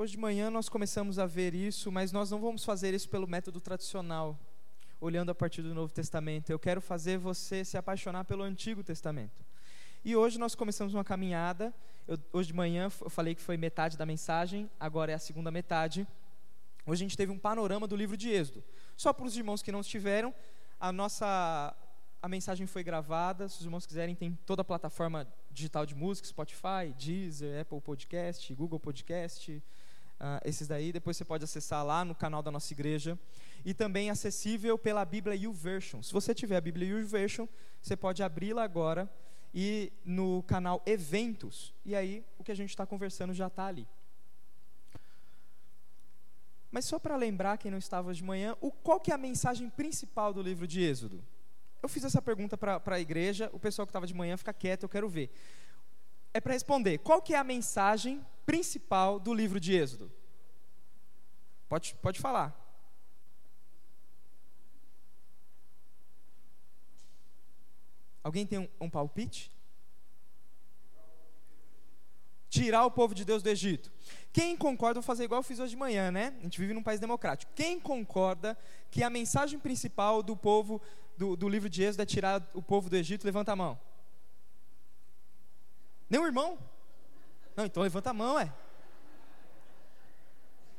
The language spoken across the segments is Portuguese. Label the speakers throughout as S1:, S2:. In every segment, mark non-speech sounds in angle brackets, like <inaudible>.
S1: Hoje de manhã nós começamos a ver isso, mas nós não vamos fazer isso pelo método tradicional, olhando a partir do Novo Testamento. Eu quero fazer você se apaixonar pelo Antigo Testamento. E hoje nós começamos uma caminhada. Eu, hoje de manhã eu falei que foi metade da mensagem, agora é a segunda metade. Hoje a gente teve um panorama do livro de Êxodo. Só para os irmãos que não estiveram, a nossa a mensagem foi gravada. Se os irmãos quiserem, tem toda a plataforma digital de música, Spotify, Deezer, Apple Podcast, Google Podcast, Uh, esses daí, depois você pode acessar lá no canal da nossa igreja. E também acessível pela Bíblia YouVersion. Se você tiver a Bíblia YouVersion, você pode abri-la agora e no canal Eventos. E aí, o que a gente está conversando já está ali. Mas só para lembrar quem não estava de manhã, o, qual que é a mensagem principal do livro de Êxodo? Eu fiz essa pergunta para a igreja, o pessoal que estava de manhã fica quieto, eu quero ver. É para responder, qual que é a mensagem principal do livro de Êxodo? Pode, pode falar. Alguém tem um, um palpite? Tirar o povo de Deus do Egito. Quem concorda, vou fazer igual eu fiz hoje de manhã, né? A gente vive num país democrático. Quem concorda que a mensagem principal do povo, do, do livro de Êxodo é tirar o povo do Egito? Levanta a mão. Nem o irmão? Não, então levanta a mão, é.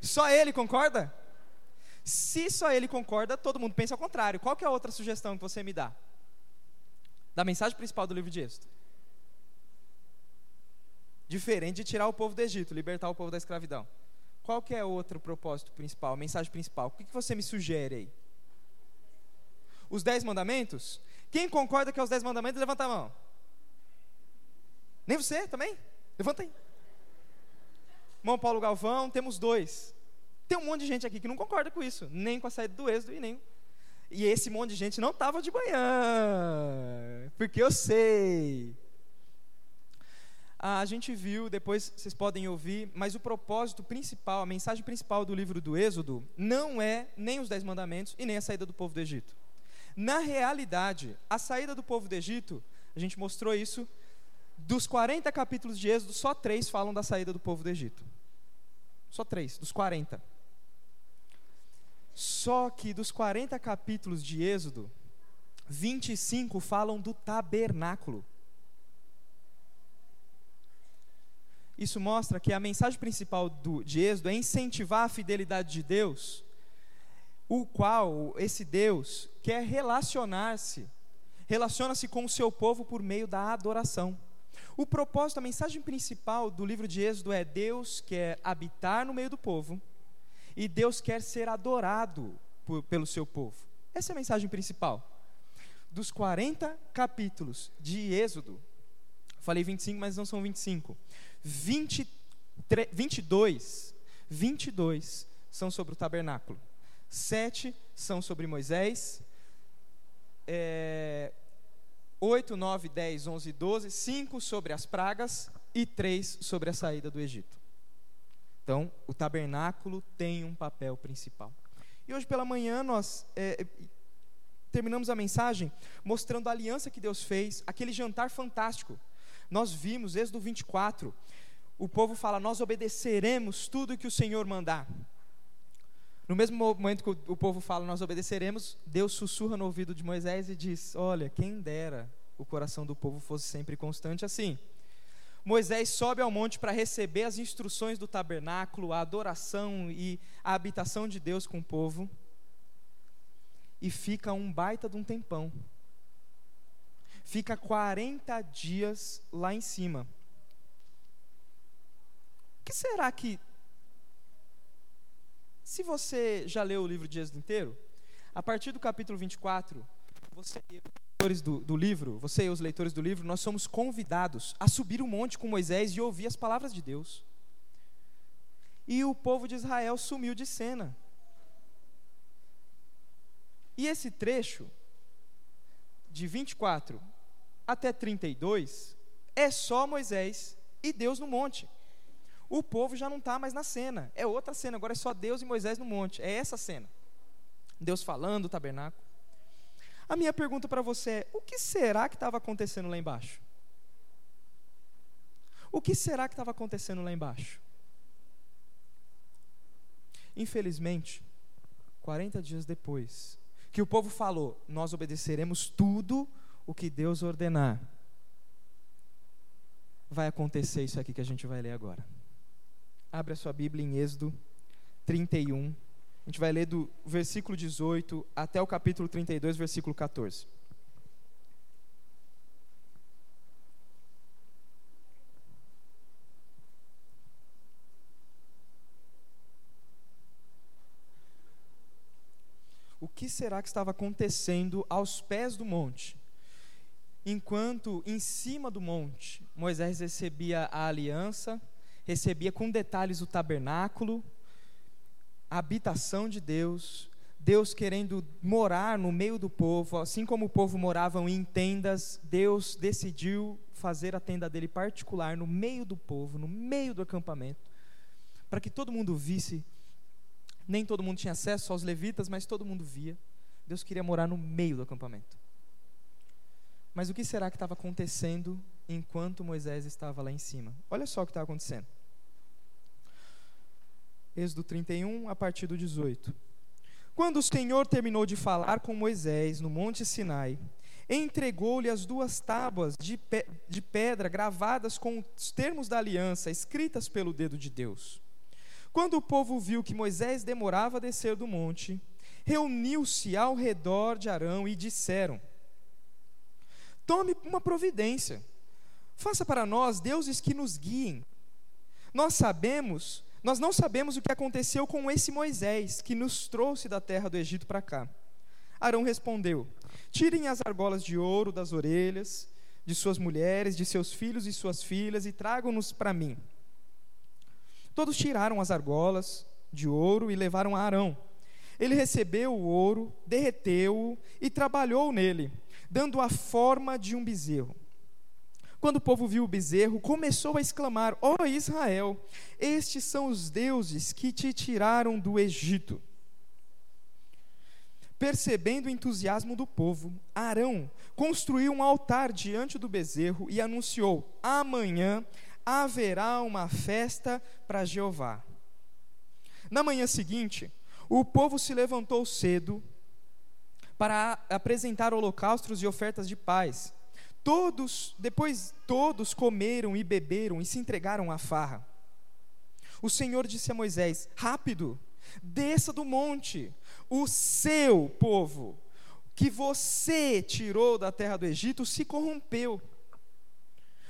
S1: Só ele concorda? Se só ele concorda, todo mundo pensa ao contrário. Qual que é a outra sugestão que você me dá? Da mensagem principal do livro de Êxodo. Diferente de tirar o povo do Egito, libertar o povo da escravidão. Qual que é outro propósito principal, mensagem principal? O que, que você me sugere aí? Os dez mandamentos? Quem concorda que é os dez mandamentos, levanta a mão. Nem você também? Levanta aí. Irmão Paulo Galvão, temos dois. Tem um monte de gente aqui que não concorda com isso, nem com a saída do êxodo e nem. E esse monte de gente não estava de manhã, porque eu sei. A gente viu, depois vocês podem ouvir, mas o propósito principal, a mensagem principal do livro do Êxodo, não é nem os Dez Mandamentos e nem a saída do povo do Egito. Na realidade, a saída do povo do Egito, a gente mostrou isso dos 40 capítulos de Êxodo, só três falam da saída do povo do Egito. Só três, dos 40. Só que dos 40 capítulos de Êxodo, 25 falam do tabernáculo. Isso mostra que a mensagem principal do, de Êxodo é incentivar a fidelidade de Deus, o qual esse Deus quer relacionar-se, relaciona-se com o seu povo por meio da adoração. O propósito, a mensagem principal do livro de Êxodo é: Deus quer habitar no meio do povo e Deus quer ser adorado por, pelo seu povo. Essa é a mensagem principal. Dos 40 capítulos de Êxodo, falei 25, mas não são 25. 20, 22, 22 são sobre o tabernáculo. Sete são sobre Moisés. É, 8, 9, 10, 11 e 12, 5 sobre as pragas e 3 sobre a saída do Egito. Então, o tabernáculo tem um papel principal. E hoje pela manhã nós é, terminamos a mensagem mostrando a aliança que Deus fez, aquele jantar fantástico. Nós vimos, Êxodo 24, o povo fala: Nós obedeceremos tudo que o Senhor mandar. No mesmo momento que o povo fala, nós obedeceremos, Deus sussurra no ouvido de Moisés e diz: Olha, quem dera o coração do povo fosse sempre constante assim. Moisés sobe ao monte para receber as instruções do tabernáculo, a adoração e a habitação de Deus com o povo. E fica um baita de um tempão. Fica 40 dias lá em cima. O que será que se você já leu o livro de Êxodo inteiro, a partir do capítulo 24, você e os leitores do, do livro, você e os leitores do livro, nós somos convidados a subir o monte com Moisés e ouvir as palavras de Deus. E o povo de Israel sumiu de cena. E esse trecho, de 24 até 32, é só Moisés e Deus no monte o povo já não está mais na cena. É outra cena, agora é só Deus e Moisés no monte. É essa cena. Deus falando, o tabernáculo. A minha pergunta para você é: o que será que estava acontecendo lá embaixo? O que será que estava acontecendo lá embaixo? Infelizmente, 40 dias depois, que o povo falou: Nós obedeceremos tudo o que Deus ordenar. Vai acontecer isso aqui que a gente vai ler agora. Abre a sua Bíblia em Êxodo 31. A gente vai ler do versículo 18 até o capítulo 32, versículo 14. o que será que estava acontecendo aos pés do monte? Enquanto em cima do monte Moisés recebia a aliança, recebia com detalhes o tabernáculo, a habitação de Deus, Deus querendo morar no meio do povo, assim como o povo morava em tendas, Deus decidiu fazer a tenda dele particular no meio do povo, no meio do acampamento, para que todo mundo visse nem todo mundo tinha acesso aos levitas, mas todo mundo via. Deus queria morar no meio do acampamento. Mas o que será que estava acontecendo enquanto Moisés estava lá em cima? Olha só o que estava acontecendo. Êxodo 31, a partir do 18. Quando o Senhor terminou de falar com Moisés no Monte Sinai, entregou-lhe as duas tábuas de, pe de pedra gravadas com os termos da aliança, escritas pelo dedo de Deus. Quando o povo viu que Moisés demorava a descer do monte, reuniu-se ao redor de Arão e disseram: Tome uma providência. Faça para nós deuses que nos guiem. Nós sabemos, nós não sabemos o que aconteceu com esse Moisés que nos trouxe da terra do Egito para cá. Arão respondeu: Tirem as argolas de ouro das orelhas de suas mulheres, de seus filhos e suas filhas e tragam-nos para mim. Todos tiraram as argolas de ouro e levaram a Arão. Ele recebeu o ouro, derreteu-o e trabalhou nele, dando a forma de um bezerro. Quando o povo viu o bezerro, começou a exclamar: Ó oh Israel, estes são os deuses que te tiraram do Egito. Percebendo o entusiasmo do povo, Arão construiu um altar diante do bezerro e anunciou: Amanhã haverá uma festa para Jeová. Na manhã seguinte, o povo se levantou cedo para apresentar holocaustos e ofertas de paz. Todos, depois todos comeram e beberam e se entregaram à farra. O Senhor disse a Moisés: Rápido, desça do monte, o seu povo, que você tirou da terra do Egito, se corrompeu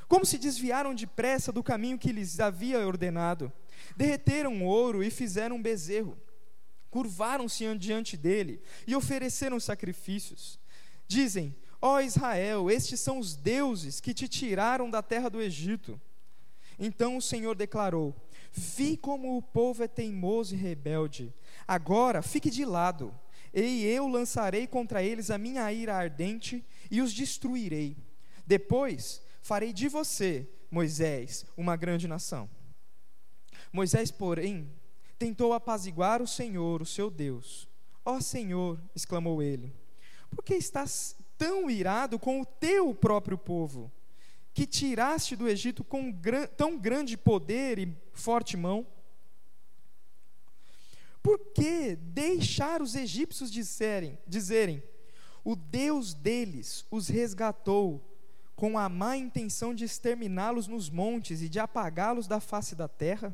S1: como se desviaram depressa do caminho que lhes havia ordenado. Derreteram ouro e fizeram um bezerro. Curvaram-se diante dele e ofereceram sacrifícios. Dizem: Ó oh Israel, estes são os deuses que te tiraram da terra do Egito. Então o Senhor declarou: Vi como o povo é teimoso e rebelde. Agora fique de lado, e eu lançarei contra eles a minha ira ardente e os destruirei. Depois Farei de você, Moisés, uma grande nação. Moisés, porém, tentou apaziguar o Senhor, o seu Deus. Ó Senhor, exclamou ele, por que estás tão irado com o teu próprio povo, que tiraste do Egito com gran tão grande poder e forte mão? Por que deixar os egípcios dizerem, dizerem o Deus deles os resgatou com a má intenção de exterminá-los nos montes e de apagá-los da face da terra?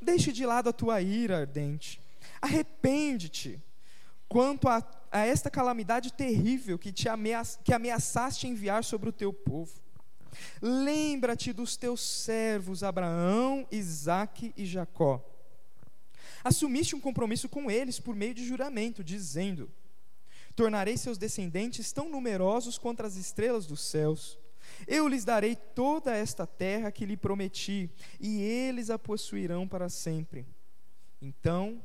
S1: Deixe de lado a tua ira ardente, arrepende-te quanto a, a, esta calamidade terrível que, te ameaça, que ameaçaste enviar sobre o teu povo. Lembra-te dos teus servos Abraão, Isaque e Jacó. Assumiste um compromisso com eles por meio de juramento, dizendo: Tornarei seus descendentes tão numerosos quanto as estrelas dos céus. Eu lhes darei toda esta terra que lhe prometi, e eles a possuirão para sempre. Então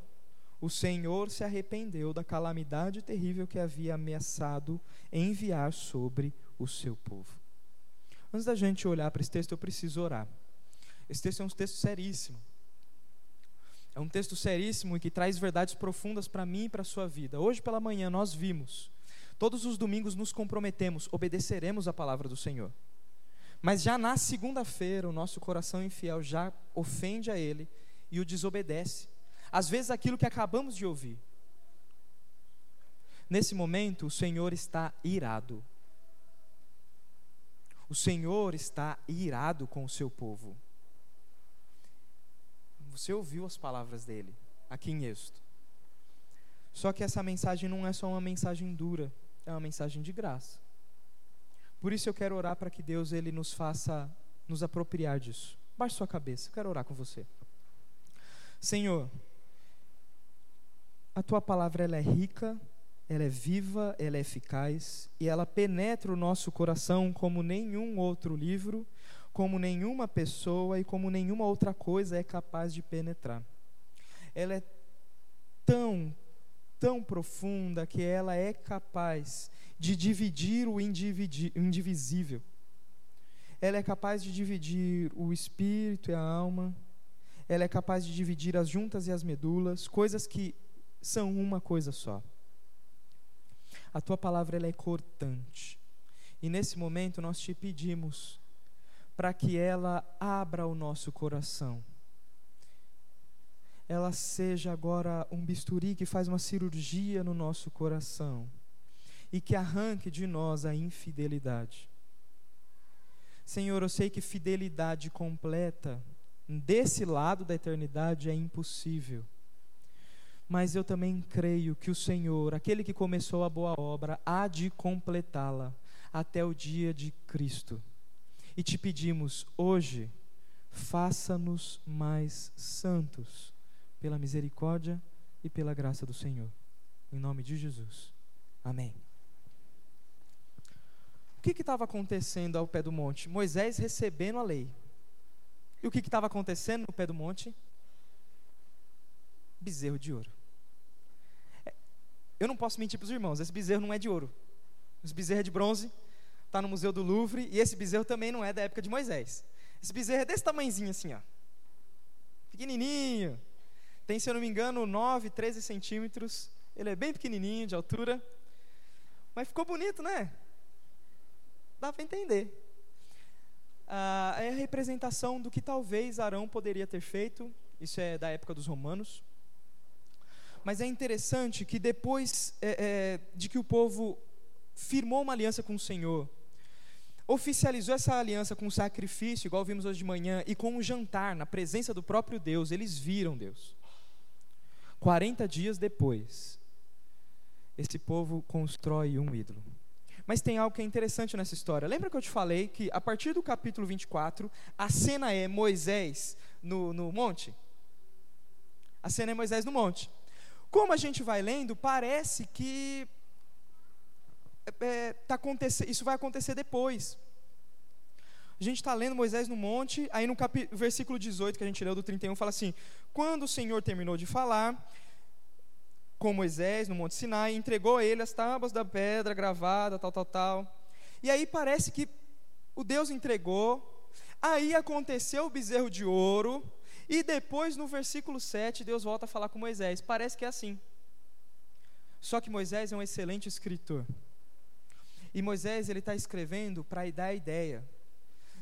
S1: o Senhor se arrependeu da calamidade terrível que havia ameaçado enviar sobre o seu povo. Antes da gente olhar para esse texto, eu preciso orar. Esse texto é um texto seríssimo. É um texto seríssimo e que traz verdades profundas para mim e para a sua vida. Hoje pela manhã nós vimos, todos os domingos nos comprometemos, obedeceremos a palavra do Senhor. Mas já na segunda-feira o nosso coração infiel já ofende a Ele e o desobedece. Às vezes aquilo que acabamos de ouvir. Nesse momento, o Senhor está irado. O Senhor está irado com o seu povo. Você ouviu as palavras dele aqui em Êxodo. Só que essa mensagem não é só uma mensagem dura, é uma mensagem de graça. Por isso eu quero orar para que Deus ele nos faça nos apropriar disso. Baixe sua cabeça, eu quero orar com você. Senhor, a tua palavra ela é rica, ela é viva, ela é eficaz e ela penetra o nosso coração como nenhum outro livro, como nenhuma pessoa e como nenhuma outra coisa é capaz de penetrar. Ela é tão, tão profunda que ela é capaz de dividir o indivisível. Ela é capaz de dividir o espírito e a alma. Ela é capaz de dividir as juntas e as medulas, coisas que são uma coisa só. A tua palavra ela é cortante. E nesse momento nós te pedimos para que ela abra o nosso coração. Ela seja agora um bisturi que faz uma cirurgia no nosso coração e que arranque de nós a infidelidade. Senhor, eu sei que fidelidade completa desse lado da eternidade é impossível. Mas eu também creio que o Senhor, aquele que começou a boa obra, há de completá-la até o dia de Cristo. E te pedimos hoje, faça-nos mais santos, pela misericórdia e pela graça do Senhor. Em nome de Jesus. Amém. O que estava acontecendo ao pé do monte? Moisés recebendo a lei. E o que estava acontecendo no pé do monte? Bezerro de ouro. Eu não posso mentir para os irmãos, esse bezerro não é de ouro. Esse bezerro é de bronze, está no Museu do Louvre, e esse bezerro também não é da época de Moisés. Esse bezerro é desse tamanhozinho assim, ó. Pequenininho. Tem, se eu não me engano, 9, 13 centímetros. Ele é bem pequenininho de altura. Mas ficou bonito, né? dá para entender. Ah, é a representação do que talvez Arão poderia ter feito, isso é da época dos romanos. Mas é interessante que depois é, é, de que o povo firmou uma aliança com o Senhor, oficializou essa aliança com um sacrifício, igual vimos hoje de manhã, e com um jantar na presença do próprio Deus, eles viram Deus. 40 dias depois, esse povo constrói um ídolo. Mas tem algo que é interessante nessa história. Lembra que eu te falei que a partir do capítulo 24, a cena é Moisés no, no monte? A cena é Moisés no monte. Como a gente vai lendo, parece que é, é tá isso vai acontecer depois. A gente está lendo Moisés no monte, aí no versículo 18 que a gente leu do 31 fala assim: Quando o Senhor terminou de falar, com Moisés no Monte Sinai, entregou a ele as tábuas da pedra gravada, tal, tal, tal. E aí parece que o Deus entregou, aí aconteceu o bezerro de ouro, e depois no versículo 7 Deus volta a falar com Moisés. Parece que é assim. Só que Moisés é um excelente escritor. E Moisés ele está escrevendo para dar a ideia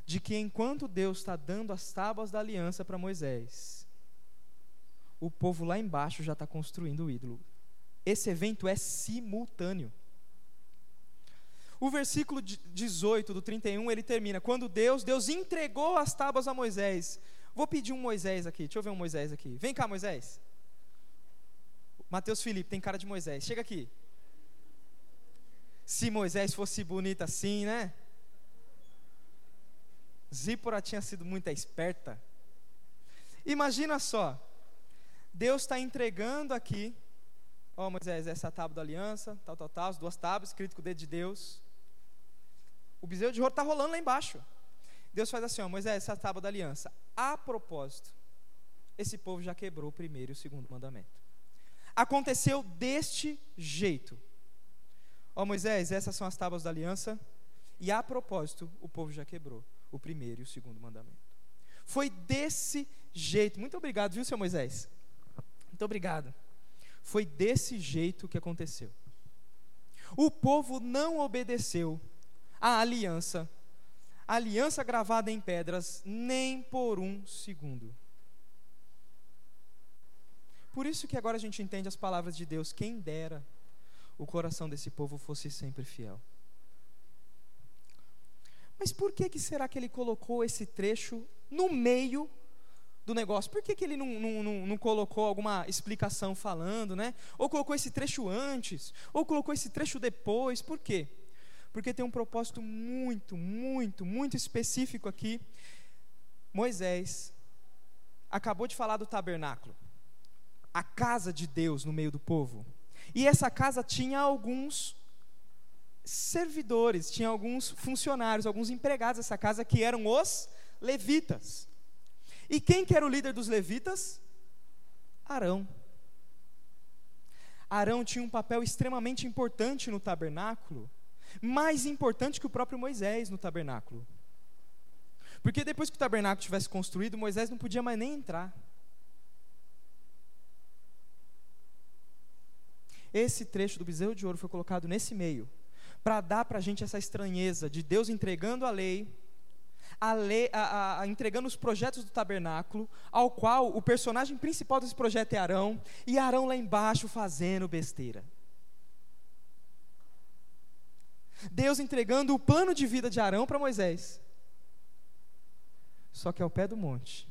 S1: de que enquanto Deus está dando as tábuas da aliança para Moisés, o povo lá embaixo já está construindo o ídolo. Esse evento é simultâneo. O versículo 18 do 31, ele termina, quando Deus, Deus entregou as tábuas a Moisés. Vou pedir um Moisés aqui, deixa eu ver um Moisés aqui. Vem cá, Moisés. Mateus Felipe, tem cara de Moisés. Chega aqui. Se Moisés fosse bonito assim, né? Zípora tinha sido muito esperta. Imagina só, Deus está entregando aqui, ó oh, Moisés, essa tábua da aliança, tal, tal, tal, as duas tábuas, escrito com o dedo de Deus. O bezerro de ouro está rolando lá embaixo. Deus faz assim, ó, Moisés, essa tábua da aliança. A propósito, esse povo já quebrou o primeiro e o segundo mandamento. Aconteceu deste jeito. Ó Moisés, essas são as tábuas da aliança. E a propósito, o povo já quebrou o primeiro e o segundo mandamento. Foi desse jeito. Muito obrigado, viu, seu Moisés? Muito obrigado. Foi desse jeito que aconteceu. O povo não obedeceu à aliança, aliança gravada em pedras, nem por um segundo. Por isso que agora a gente entende as palavras de Deus. Quem dera o coração desse povo fosse sempre fiel. Mas por que, que será que ele colocou esse trecho no meio do negócio? Por que, que ele não, não, não, não, colocou alguma explicação falando, né? Ou colocou esse trecho antes, ou colocou esse trecho depois? Por quê? Porque tem um propósito muito, muito, muito específico aqui. Moisés acabou de falar do tabernáculo, a casa de Deus no meio do povo. E essa casa tinha alguns servidores, tinha alguns funcionários, alguns empregados dessa casa que eram os levitas. E quem que era o líder dos levitas? Arão. Arão tinha um papel extremamente importante no tabernáculo, mais importante que o próprio Moisés no tabernáculo. Porque depois que o tabernáculo tivesse construído, Moisés não podia mais nem entrar. Esse trecho do bezerro de ouro foi colocado nesse meio, para dar para a gente essa estranheza de Deus entregando a lei, a lei a, a, entregando os projetos do tabernáculo, ao qual o personagem principal desse projeto é Arão, e Arão lá embaixo fazendo besteira. Deus entregando o plano de vida de Arão para Moisés. Só que ao pé do monte,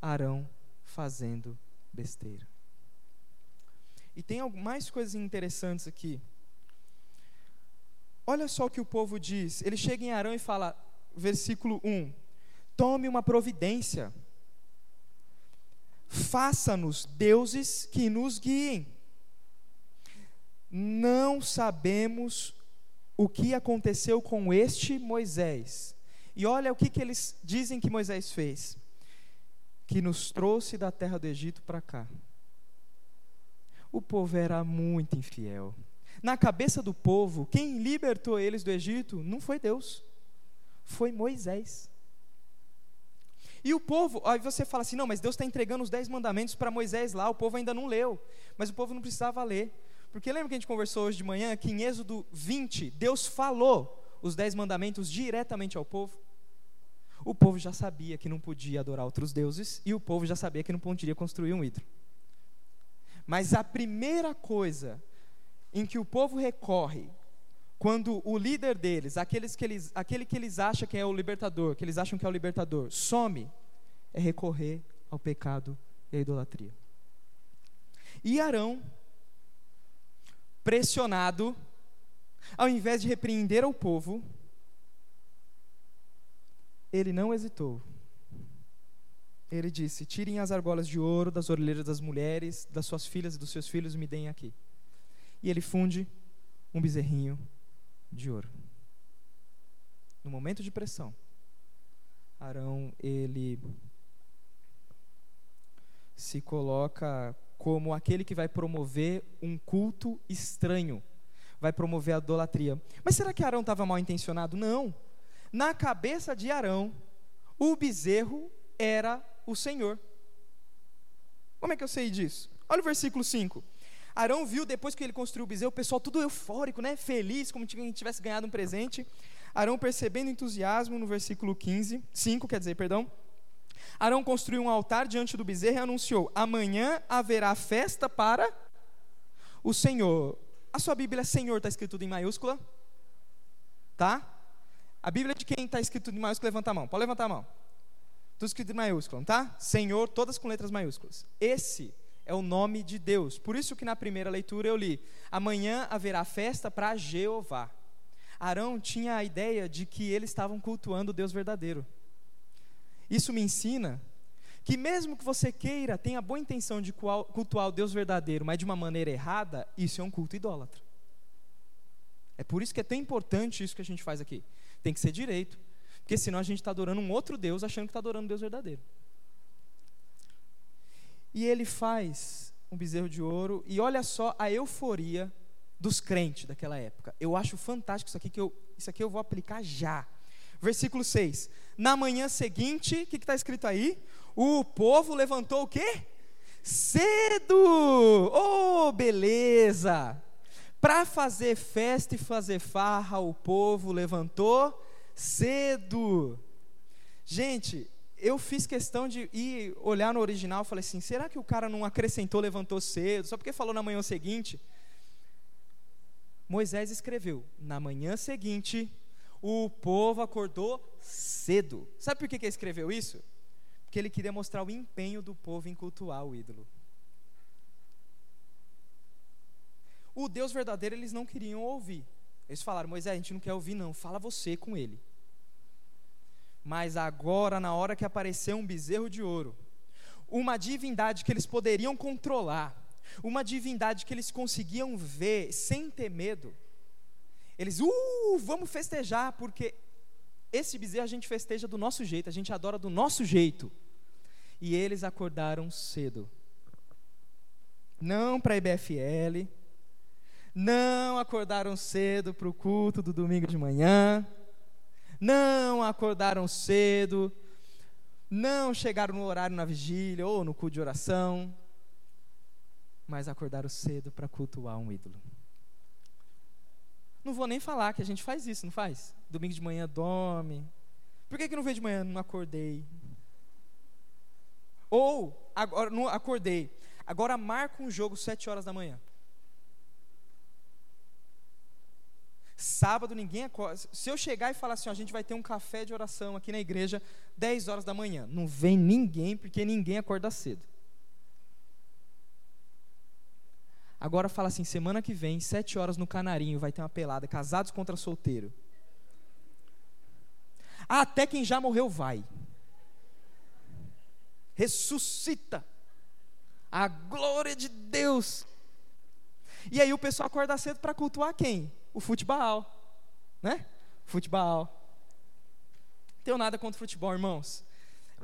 S1: Arão fazendo besteira. E tem mais coisas interessantes aqui. Olha só o que o povo diz. Ele chega em Arão e fala, versículo 1: Tome uma providência, faça-nos deuses que nos guiem. Não sabemos o que aconteceu com este Moisés. E olha o que, que eles dizem que Moisés fez: que nos trouxe da terra do Egito para cá. O povo era muito infiel. Na cabeça do povo, quem libertou eles do Egito não foi Deus, foi Moisés. E o povo, aí você fala assim: não, mas Deus está entregando os dez mandamentos para Moisés lá, o povo ainda não leu. Mas o povo não precisava ler. Porque lembra que a gente conversou hoje de manhã que em Êxodo 20, Deus falou os dez mandamentos diretamente ao povo? O povo já sabia que não podia adorar outros deuses e o povo já sabia que não poderia construir um ídolo. Mas a primeira coisa em que o povo recorre quando o líder deles, aqueles que eles, aquele que eles acham que é o libertador, que eles acham que é o libertador, some, é recorrer ao pecado e à idolatria. E Arão, pressionado, ao invés de repreender ao povo, ele não hesitou. Ele disse: Tirem as argolas de ouro das orelheiras das mulheres, das suas filhas e dos seus filhos me deem aqui e ele funde um bezerrinho de ouro. No momento de pressão, Arão ele se coloca como aquele que vai promover um culto estranho, vai promover a idolatria. Mas será que Arão estava mal intencionado? Não. Na cabeça de Arão, o bezerro era o Senhor. Como é que eu sei disso? Olha o versículo 5. Arão viu depois que ele construiu o bezerro, o pessoal tudo eufórico, né? Feliz, como se tivesse ganhado um presente. Arão percebendo entusiasmo no versículo 15, 5, quer dizer, perdão. Arão construiu um altar diante do bezerro e anunciou: Amanhã haverá festa para o Senhor. A sua Bíblia Senhor está escrito em maiúscula? Tá? A Bíblia de quem está escrito em maiúscula, levanta a mão. Pode levantar a mão. Tudo escrito em maiúscula, tá? Senhor, todas com letras maiúsculas. Esse é o nome de Deus. Por isso que na primeira leitura eu li: amanhã haverá festa para Jeová. Arão tinha a ideia de que eles estavam cultuando o Deus verdadeiro. Isso me ensina que mesmo que você queira, tenha a boa intenção de cultuar o Deus verdadeiro, mas de uma maneira errada, isso é um culto idólatra. É por isso que é tão importante isso que a gente faz aqui. Tem que ser direito, porque senão a gente está adorando um outro Deus, achando que está adorando um Deus verdadeiro. E ele faz um bezerro de ouro, e olha só a euforia dos crentes daquela época. Eu acho fantástico isso aqui, que eu, isso aqui eu vou aplicar já. Versículo 6. Na manhã seguinte, o que está escrito aí? O povo levantou o quê? Cedo! Oh, beleza! Para fazer festa e fazer farra, o povo levantou cedo. Gente, eu fiz questão de ir olhar no original, falei assim, será que o cara não acrescentou, levantou cedo, só porque falou na manhã seguinte? Moisés escreveu, na manhã seguinte, o povo acordou cedo. Sabe por que, ele escreveu isso? Porque ele queria mostrar o empenho do povo em cultuar o ídolo. O Deus verdadeiro eles não queriam ouvir. Eles falaram, Moisés, a gente não quer ouvir, não, fala você com ele. Mas agora, na hora que apareceu um bezerro de ouro, uma divindade que eles poderiam controlar, uma divindade que eles conseguiam ver sem ter medo, eles, uh, vamos festejar, porque esse bezerro a gente festeja do nosso jeito, a gente adora do nosso jeito. E eles acordaram cedo. Não para a EBFL, não acordaram cedo para o culto do domingo de manhã, não acordaram cedo, não chegaram no horário na vigília ou no culto de oração, mas acordaram cedo para cultuar um ídolo. Não vou nem falar que a gente faz isso, não faz? Domingo de manhã dorme. Por que, que não veio de manhã? Não acordei. Ou, agora não acordei. Agora marca um jogo sete horas da manhã. Sábado ninguém acorda. Se eu chegar e falar assim, ó, a gente vai ter um café de oração aqui na igreja, 10 horas da manhã. Não vem ninguém, porque ninguém acorda cedo. Agora fala assim, semana que vem, 7 horas no Canarinho, vai ter uma pelada, casados contra solteiro. Até quem já morreu vai. Ressuscita. A glória de Deus. E aí o pessoal acorda cedo para cultuar quem? o futebol, né? Futebol. Tenho nada contra o futebol, irmãos.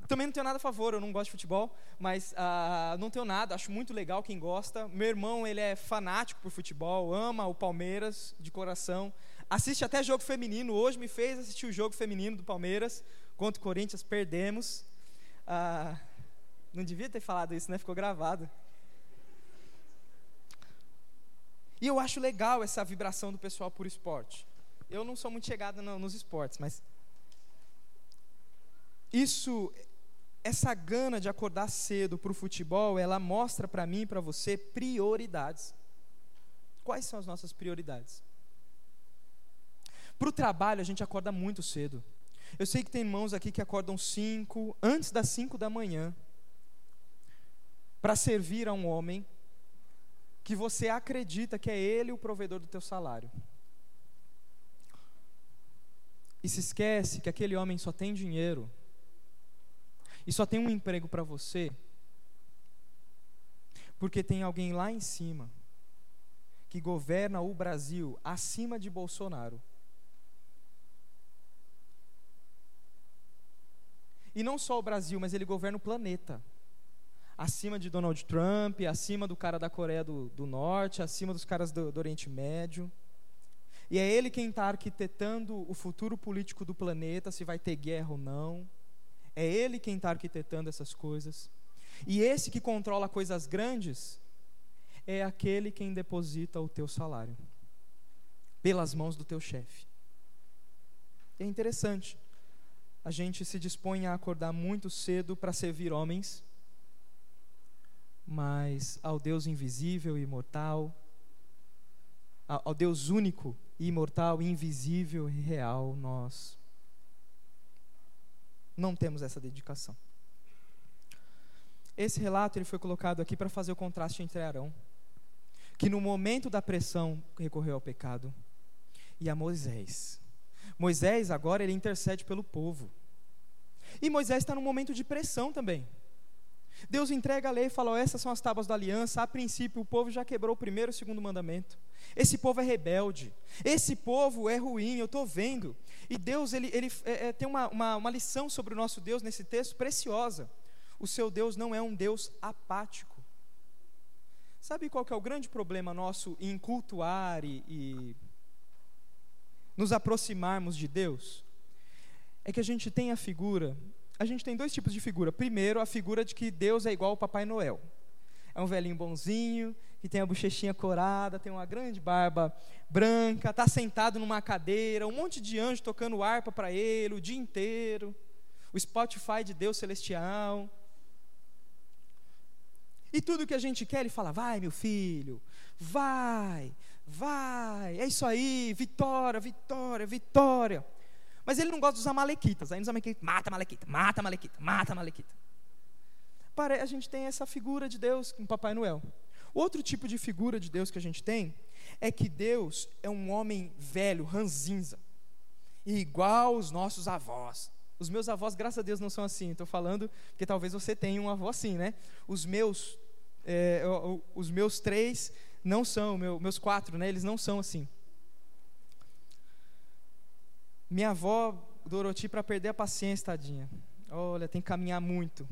S1: Também não tenho nada a favor, eu não gosto de futebol, mas uh, não tenho nada, acho muito legal quem gosta. Meu irmão, ele é fanático por futebol, ama o Palmeiras de coração, assiste até jogo feminino, hoje me fez assistir o jogo feminino do Palmeiras, contra o Corinthians, perdemos. Uh, não devia ter falado isso, né? Ficou gravado. E eu acho legal essa vibração do pessoal por esporte. Eu não sou muito chegada no, nos esportes, mas isso, essa gana de acordar cedo para o futebol, ela mostra para mim e para você prioridades. Quais são as nossas prioridades? Para o trabalho, a gente acorda muito cedo. Eu sei que tem irmãos aqui que acordam cinco, antes das cinco da manhã, para servir a um homem que você acredita que é Ele o provedor do teu salário. E se esquece que aquele homem só tem dinheiro e só tem um emprego para você, porque tem alguém lá em cima que governa o Brasil acima de Bolsonaro. E não só o Brasil, mas ele governa o planeta acima de Donald Trump, acima do cara da Coreia do, do Norte, acima dos caras do, do Oriente Médio. E é ele quem está arquitetando o futuro político do planeta, se vai ter guerra ou não. É ele quem está arquitetando essas coisas. E esse que controla coisas grandes é aquele quem deposita o teu salário pelas mãos do teu chefe. É interessante. A gente se dispõe a acordar muito cedo para servir homens mas ao Deus invisível e imortal, ao Deus único, imortal, invisível e real, nós não temos essa dedicação. Esse relato ele foi colocado aqui para fazer o contraste entre Arão, que no momento da pressão recorreu ao pecado, e a Moisés. Moisés agora ele intercede pelo povo. E Moisés está num momento de pressão também. Deus entrega a lei e fala: oh, essas são as tábuas da aliança. A princípio, o povo já quebrou o primeiro e o segundo mandamento. Esse povo é rebelde. Esse povo é ruim, eu estou vendo. E Deus ele, ele é, é, tem uma, uma, uma lição sobre o nosso Deus nesse texto preciosa. O seu Deus não é um Deus apático. Sabe qual que é o grande problema nosso em cultuar e, e nos aproximarmos de Deus? É que a gente tem a figura a gente tem dois tipos de figura. Primeiro, a figura de que Deus é igual ao Papai Noel. É um velhinho bonzinho, que tem a bochechinha corada, tem uma grande barba branca, está sentado numa cadeira, um monte de anjo tocando harpa para ele o dia inteiro. o Spotify de Deus celestial. E tudo que a gente quer, ele fala: vai, meu filho, vai, vai, é isso aí, vitória, vitória, vitória. Mas ele não gosta dos amalequitas, aí nos amalequitas, mata malequita, mata malequita, mata malequita. A gente tem essa figura de Deus com Papai Noel. Outro tipo de figura de Deus que a gente tem é que Deus é um homem velho, ranzinza, igual os nossos avós. Os meus avós, graças a Deus, não são assim. Estou falando porque talvez você tenha um avô assim, né? Os meus, é, os meus três não são, meu, meus quatro, né? Eles não são assim. Minha avó, Doroti, para perder a paciência, tadinha. Olha, tem que caminhar muito.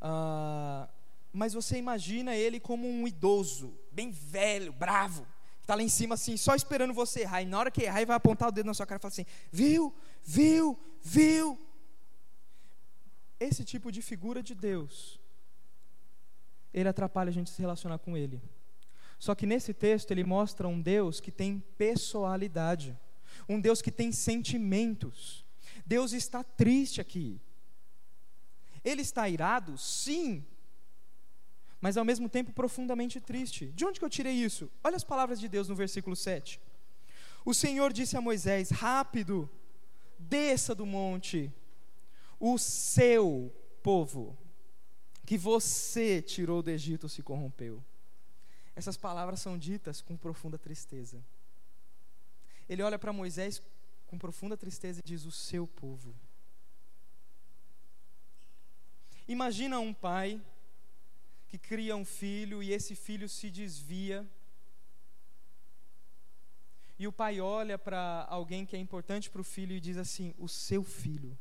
S1: Ah, mas você imagina ele como um idoso, bem velho, bravo, que está lá em cima assim, só esperando você errar. E na hora que errar, ele vai apontar o dedo na sua cara e falar assim: viu, viu, viu. Esse tipo de figura de Deus, ele atrapalha a gente se relacionar com ele. Só que nesse texto ele mostra um Deus que tem pessoalidade, um Deus que tem sentimentos. Deus está triste aqui. Ele está irado? Sim, mas ao mesmo tempo profundamente triste. De onde que eu tirei isso? Olha as palavras de Deus no versículo 7. O Senhor disse a Moisés: Rápido, desça do monte, o seu povo, que você tirou do Egito, se corrompeu. Essas palavras são ditas com profunda tristeza. Ele olha para Moisés com profunda tristeza e diz: O seu povo. Imagina um pai que cria um filho e esse filho se desvia. E o pai olha para alguém que é importante para o filho e diz assim: O seu filho,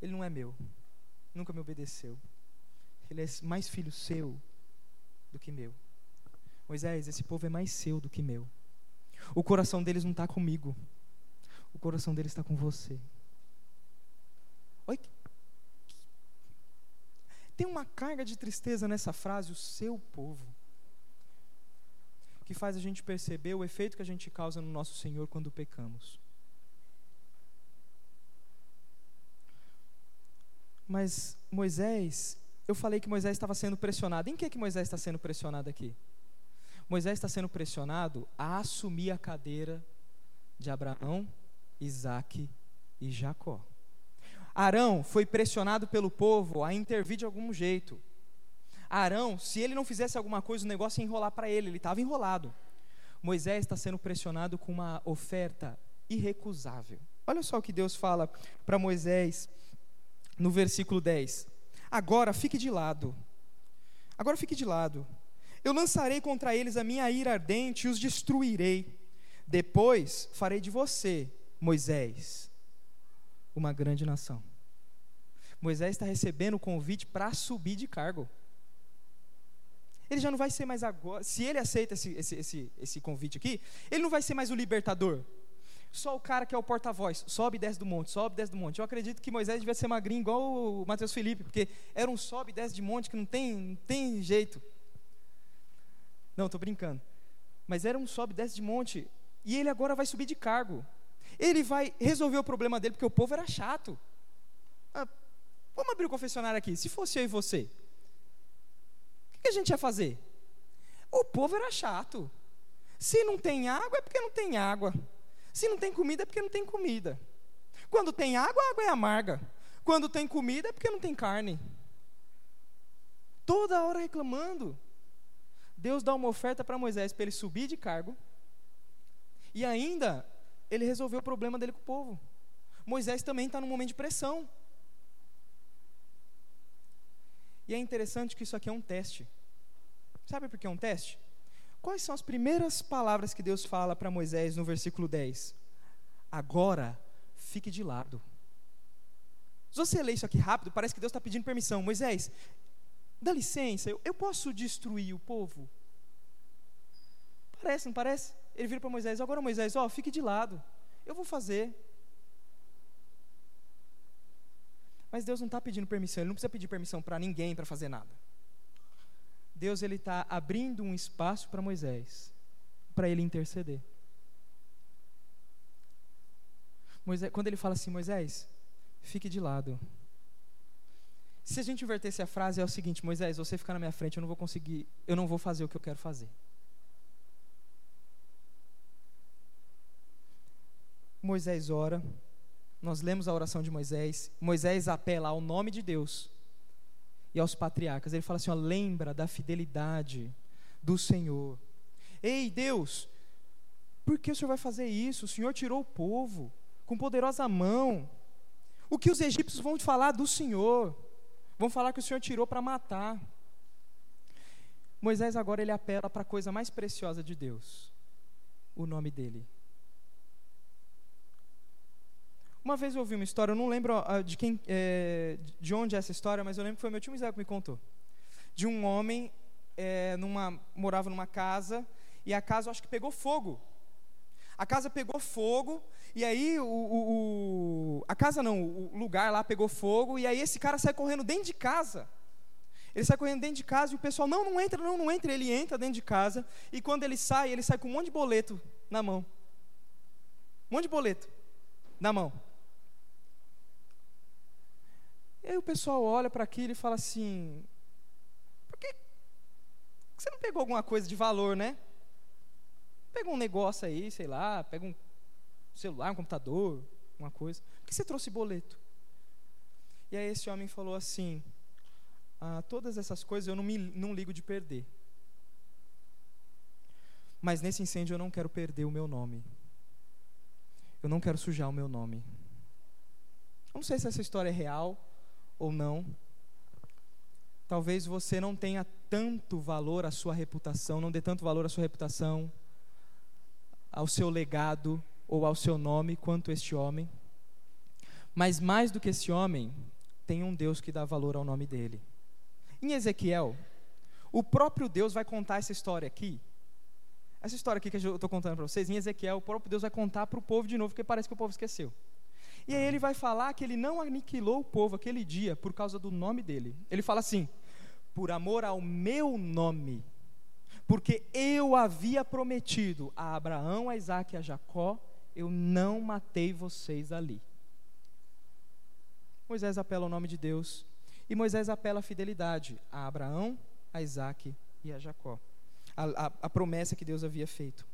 S1: ele não é meu, nunca me obedeceu. Ele é mais filho seu do que meu. Moisés, esse povo é mais seu do que meu. O coração deles não está comigo, o coração deles está com você. Tem uma carga de tristeza nessa frase, o seu povo, que faz a gente perceber o efeito que a gente causa no nosso Senhor quando pecamos. Mas Moisés, eu falei que Moisés estava sendo pressionado. Em que, que Moisés está sendo pressionado aqui? Moisés está sendo pressionado a assumir a cadeira de Abraão, Isaac e Jacó. Arão foi pressionado pelo povo a intervir de algum jeito. Arão, se ele não fizesse alguma coisa, o negócio ia enrolar para ele, ele estava enrolado. Moisés está sendo pressionado com uma oferta irrecusável. Olha só o que Deus fala para Moisés no versículo 10. Agora fique de lado. Agora fique de lado. Eu lançarei contra eles a minha ira ardente e os destruirei. Depois farei de você, Moisés, uma grande nação. Moisés está recebendo o convite para subir de cargo. Ele já não vai ser mais agora. Se ele aceita esse, esse, esse, esse convite aqui, ele não vai ser mais o libertador. Só o cara que é o porta-voz. Sobe e desce do monte, sobe e desce do monte. Eu acredito que Moisés devia ser magrinho igual o Mateus Felipe, porque era um sobe e desce de monte que não tem, não tem jeito. Não, estou brincando. Mas era um sobe e desce de monte. E ele agora vai subir de cargo. Ele vai resolver o problema dele, porque o povo era chato. Ah, vamos abrir o confessionário aqui. Se fosse eu e você, o que a gente ia fazer? O povo era chato. Se não tem água, é porque não tem água. Se não tem comida, é porque não tem comida. Quando tem água, a água é amarga. Quando tem comida, é porque não tem carne. Toda hora reclamando. Deus dá uma oferta para Moisés para ele subir de cargo. E ainda ele resolveu o problema dele com o povo. Moisés também está num momento de pressão. E é interessante que isso aqui é um teste. Sabe por que é um teste? Quais são as primeiras palavras que Deus fala para Moisés no versículo 10? Agora, fique de lado. Se você ler isso aqui rápido, parece que Deus está pedindo permissão. Moisés, dá licença, eu, eu posso destruir o povo? Parece, não parece? Ele vira para Moisés: Agora, Moisés, ó, fique de lado. Eu vou fazer. Mas Deus não está pedindo permissão, Ele não precisa pedir permissão para ninguém para fazer nada. Deus ele está abrindo um espaço para Moisés, para ele interceder. Moisés, quando ele fala assim, Moisés, fique de lado. Se a gente invertesse a frase, é o seguinte: Moisés, você ficar na minha frente, eu não vou conseguir, eu não vou fazer o que eu quero fazer. Moisés ora, nós lemos a oração de Moisés, Moisés apela ao nome de Deus e aos patriarcas. Ele fala assim: ó, lembra da fidelidade do Senhor. Ei, Deus, por que o Senhor vai fazer isso? O Senhor tirou o povo com poderosa mão. O que os egípcios vão falar do Senhor? Vão falar que o Senhor tirou para matar. Moisés agora ele apela para a coisa mais preciosa de Deus, o nome dele. Uma vez eu ouvi uma história, eu não lembro uh, de quem, é, de onde é essa história, mas eu lembro que foi meu tio Misael que me contou. De um homem é, numa, morava numa casa e a casa, acho que pegou fogo. A casa pegou fogo e aí o, o, o, a casa não, o lugar lá pegou fogo e aí esse cara sai correndo dentro de casa. Ele sai correndo dentro de casa e o pessoal não, não entra, não, não entra. Ele entra dentro de casa e quando ele sai, ele sai com um monte de boleto na mão. Um monte de boleto na mão. E aí o pessoal olha para aquilo e fala assim: por que você não pegou alguma coisa de valor, né? Pega um negócio aí, sei lá, pega um celular, um computador, uma coisa. Por que você trouxe boleto? E aí esse homem falou assim: ah, todas essas coisas eu não, me, não ligo de perder. Mas nesse incêndio eu não quero perder o meu nome. Eu não quero sujar o meu nome. Eu não sei se essa história é real, ou não. Talvez você não tenha tanto valor à sua reputação, não dê tanto valor à sua reputação, ao seu legado ou ao seu nome quanto este homem. Mas mais do que esse homem, tem um Deus que dá valor ao nome dele. Em Ezequiel, o próprio Deus vai contar essa história aqui. Essa história aqui que eu estou contando para vocês, em Ezequiel, o próprio Deus vai contar para o povo de novo, porque parece que o povo esqueceu. E aí ele vai falar que ele não aniquilou o povo aquele dia por causa do nome dele. Ele fala assim: por amor ao meu nome, porque eu havia prometido a Abraão, a Isaac e a Jacó, eu não matei vocês ali. Moisés apela ao nome de Deus e Moisés apela à fidelidade a Abraão, a Isaac e a Jacó. A, a, a promessa que Deus havia feito.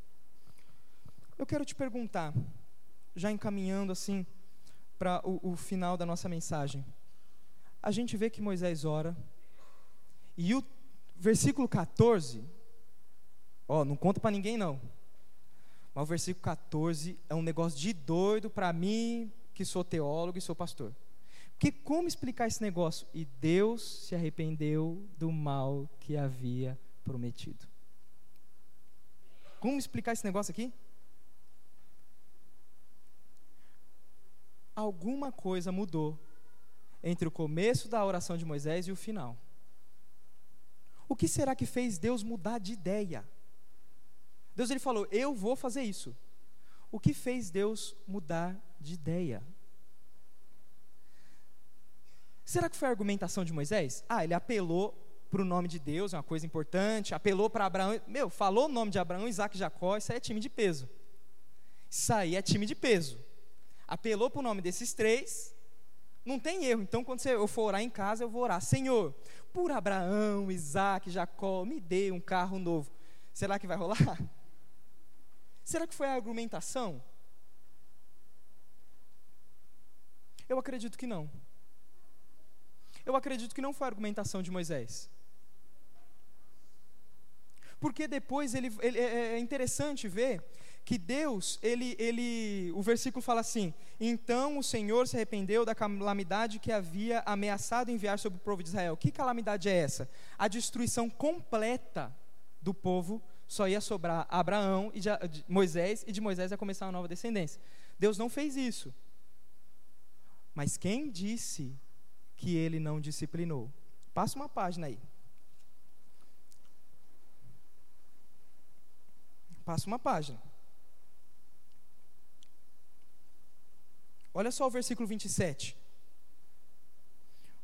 S1: Eu quero te perguntar, já encaminhando assim para o, o final da nossa mensagem. A gente vê que Moisés ora, e o versículo 14, ó, não conta para ninguém não. Mas o versículo 14 é um negócio de doido para mim, que sou teólogo e sou pastor. Porque como explicar esse negócio? E Deus se arrependeu do mal que havia prometido. Como explicar esse negócio aqui? Alguma coisa mudou entre o começo da oração de Moisés e o final. O que será que fez Deus mudar de ideia? Deus ele falou: "Eu vou fazer isso". O que fez Deus mudar de ideia? Será que foi a argumentação de Moisés? Ah, ele apelou para o nome de Deus, é uma coisa importante, apelou para Abraão, meu, falou o nome de Abraão, Isaac e Jacó, isso aí é time de peso. Isso aí é time de peso apelou para o nome desses três, não tem erro. Então, quando eu for orar em casa, eu vou orar: Senhor, por Abraão, Isaac, Jacó, me dê um carro novo. Será que vai rolar? <laughs> Será que foi a argumentação? Eu acredito que não. Eu acredito que não foi a argumentação de Moisés. Porque depois ele, ele é, é interessante ver que Deus, ele, ele, o versículo fala assim: Então o Senhor se arrependeu da calamidade que havia ameaçado enviar sobre o povo de Israel. Que calamidade é essa? A destruição completa do povo só ia sobrar Abraão e de, de Moisés, e de Moisés ia começar uma nova descendência. Deus não fez isso. Mas quem disse que ele não disciplinou? Passa uma página aí. Passa uma página. Olha só o versículo 27.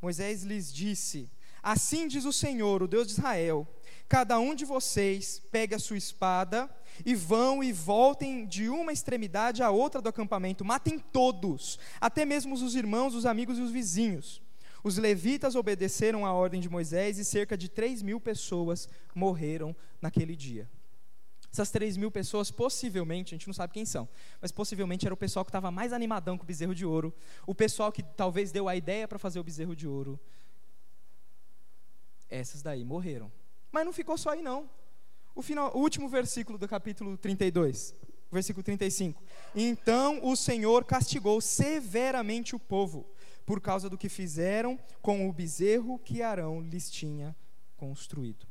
S1: Moisés lhes disse: Assim diz o Senhor, o Deus de Israel: cada um de vocês pegue a sua espada e vão e voltem de uma extremidade à outra do acampamento, matem todos, até mesmo os irmãos, os amigos e os vizinhos. Os levitas obedeceram à ordem de Moisés e cerca de 3 mil pessoas morreram naquele dia. Essas 3 mil pessoas, possivelmente, a gente não sabe quem são, mas possivelmente era o pessoal que estava mais animadão com o bezerro de ouro, o pessoal que talvez deu a ideia para fazer o bezerro de ouro. Essas daí morreram. Mas não ficou só aí, não. O, final, o último versículo do capítulo 32, versículo 35. Então o Senhor castigou severamente o povo, por causa do que fizeram com o bezerro que Arão lhes tinha construído.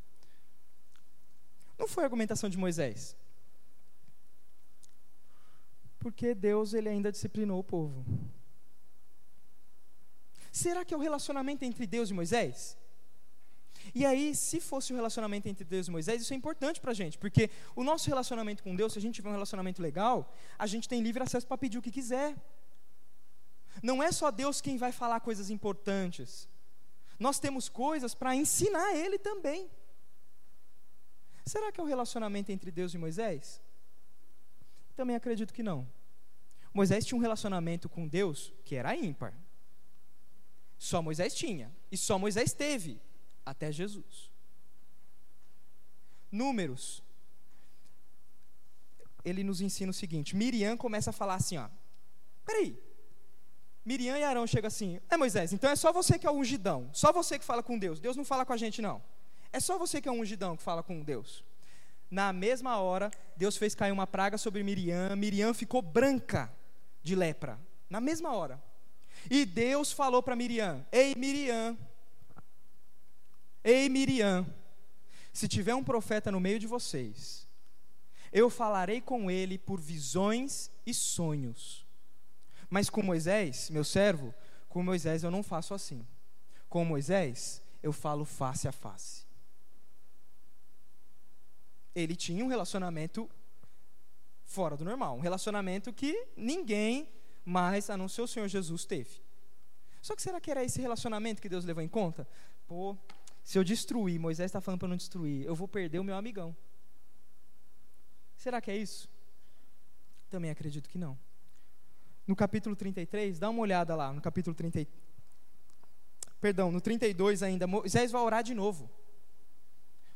S1: Não foi a argumentação de Moisés. Porque Deus ele ainda disciplinou o povo. Será que é o relacionamento entre Deus e Moisés? E aí, se fosse o relacionamento entre Deus e Moisés, isso é importante para a gente, porque o nosso relacionamento com Deus, se a gente tiver um relacionamento legal, a gente tem livre acesso para pedir o que quiser. Não é só Deus quem vai falar coisas importantes. Nós temos coisas para ensinar Ele também. Será que é o relacionamento entre Deus e Moisés? Também acredito que não. Moisés tinha um relacionamento com Deus que era ímpar. Só Moisés tinha. E só Moisés teve até Jesus. Números. Ele nos ensina o seguinte: Miriam começa a falar assim, ó. Peraí. Miriam e Arão chegam assim: É Moisés, então é só você que é o ungidão, só você que fala com Deus. Deus não fala com a gente, não. É só você que é o ungidão que fala com Deus. Na mesma hora, Deus fez cair uma praga sobre Miriam. Miriam ficou branca de lepra. Na mesma hora. E Deus falou para Miriam: Ei, Miriam, Ei Miriam, se tiver um profeta no meio de vocês, eu falarei com ele por visões e sonhos. Mas com Moisés, meu servo, com Moisés eu não faço assim. Com Moisés, eu falo face a face. Ele tinha um relacionamento fora do normal, um relacionamento que ninguém mais, a não ser o Senhor Jesus, teve. Só que será que era esse relacionamento que Deus levou em conta? Pô, se eu destruir, Moisés está falando para não destruir, eu vou perder o meu amigão. Será que é isso? Também acredito que não. No capítulo 33, dá uma olhada lá, no capítulo 30, perdão, no 32 ainda, Moisés vai orar de novo.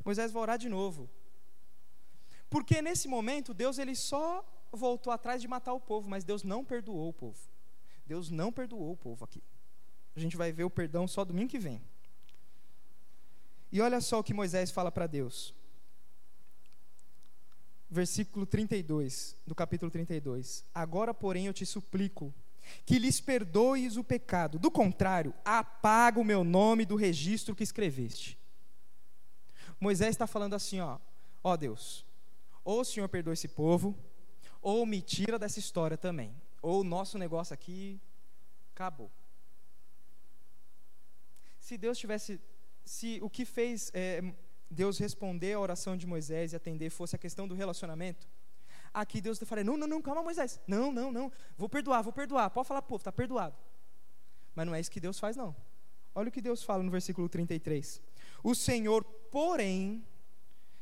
S1: Moisés vai orar de novo. Porque nesse momento Deus ele só voltou atrás de matar o povo, mas Deus não perdoou o povo. Deus não perdoou o povo aqui. A gente vai ver o perdão só domingo que vem. E olha só o que Moisés fala para Deus. Versículo 32, do capítulo 32. Agora, porém, eu te suplico que lhes perdoes o pecado. Do contrário, apaga o meu nome do registro que escreveste. Moisés está falando assim, ó, ó Deus, ou o Senhor perdoa esse povo, ou me tira dessa história também. Ou o nosso negócio aqui acabou. Se Deus tivesse se o que fez é, Deus responder a oração de Moisés e atender fosse a questão do relacionamento, aqui Deus falando: não, não, não, calma, Moisés, não, não, não, vou perdoar, vou perdoar, pode falar, povo, está perdoado. Mas não é isso que Deus faz, não. Olha o que Deus fala no versículo 33. O Senhor, porém,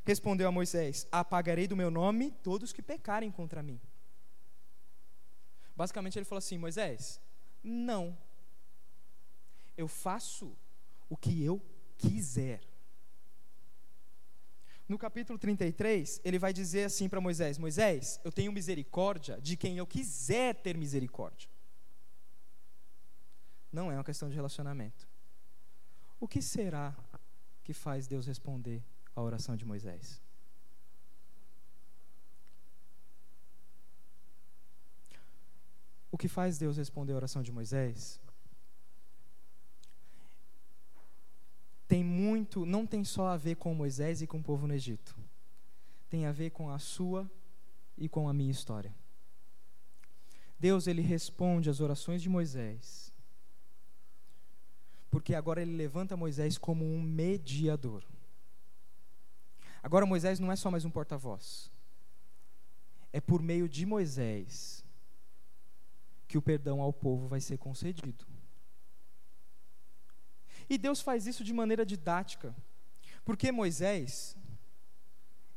S1: respondeu a Moisés: Apagarei do meu nome todos que pecarem contra mim. Basicamente, ele falou assim: Moisés, não. Eu faço o que eu quiser. No capítulo 33, ele vai dizer assim para Moisés: Moisés, eu tenho misericórdia de quem eu quiser ter misericórdia. Não é uma questão de relacionamento. O que será que faz Deus responder à oração de Moisés? O que faz Deus responder a oração de Moisés tem muito, não tem só a ver com Moisés e com o povo no Egito. Tem a ver com a sua e com a minha história. Deus ele responde às orações de Moisés. Porque agora ele levanta Moisés como um mediador. Agora Moisés não é só mais um porta-voz. É por meio de Moisés que o perdão ao povo vai ser concedido. E Deus faz isso de maneira didática. Porque Moisés,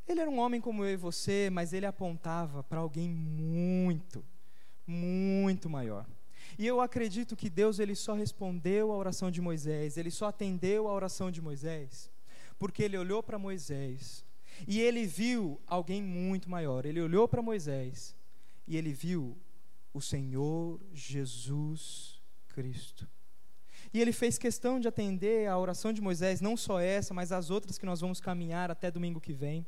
S1: ele era um homem como eu e você, mas ele apontava para alguém muito, muito maior. E eu acredito que Deus ele só respondeu à oração de Moisés, ele só atendeu à oração de Moisés, porque ele olhou para Moisés e ele viu alguém muito maior. Ele olhou para Moisés e ele viu o Senhor Jesus Cristo. E ele fez questão de atender à oração de Moisés, não só essa, mas as outras que nós vamos caminhar até domingo que vem.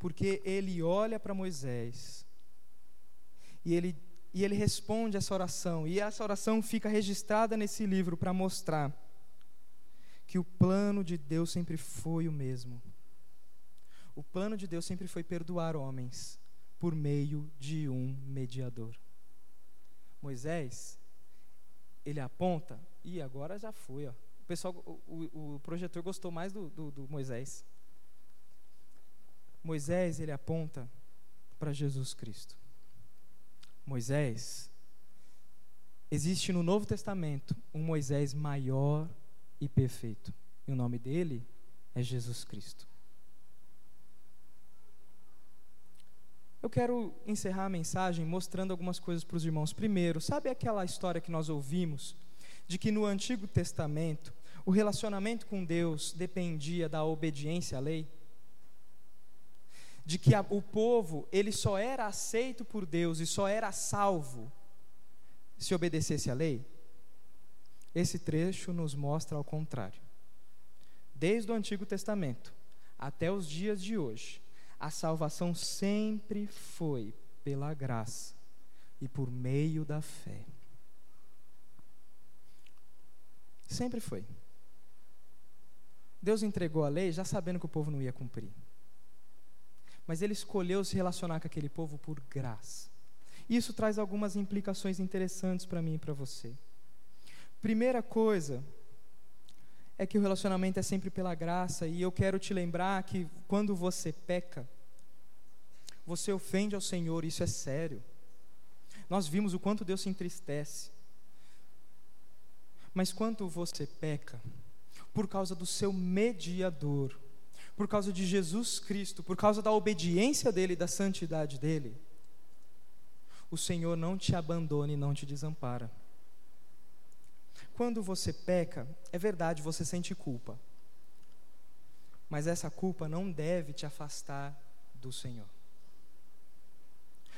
S1: Porque ele olha para Moisés e ele, e ele responde essa oração. E essa oração fica registrada nesse livro para mostrar que o plano de Deus sempre foi o mesmo. O plano de Deus sempre foi perdoar homens por meio de um mediador. Moisés, ele aponta, e agora já foi, ó. O pessoal, o, o projetor gostou mais do, do, do Moisés. Moisés, ele aponta para Jesus Cristo. Moisés, existe no Novo Testamento um Moisés maior e perfeito. E o nome dele é Jesus Cristo. Eu quero encerrar a mensagem mostrando algumas coisas para os irmãos. Primeiro, sabe aquela história que nós ouvimos de que no Antigo Testamento o relacionamento com Deus dependia da obediência à lei? De que a, o povo ele só era aceito por Deus e só era salvo se obedecesse à lei? Esse trecho nos mostra ao contrário. Desde o Antigo Testamento até os dias de hoje, a salvação sempre foi pela graça e por meio da fé. Sempre foi. Deus entregou a lei já sabendo que o povo não ia cumprir. Mas ele escolheu se relacionar com aquele povo por graça. Isso traz algumas implicações interessantes para mim e para você. Primeira coisa é que o relacionamento é sempre pela graça, e eu quero te lembrar que quando você peca, você ofende ao Senhor, isso é sério. Nós vimos o quanto Deus se entristece. Mas quando você peca, por causa do seu mediador, por causa de Jesus Cristo, por causa da obediência dele, da santidade dele, o Senhor não te abandona e não te desampara. Quando você peca, é verdade, você sente culpa. Mas essa culpa não deve te afastar do Senhor.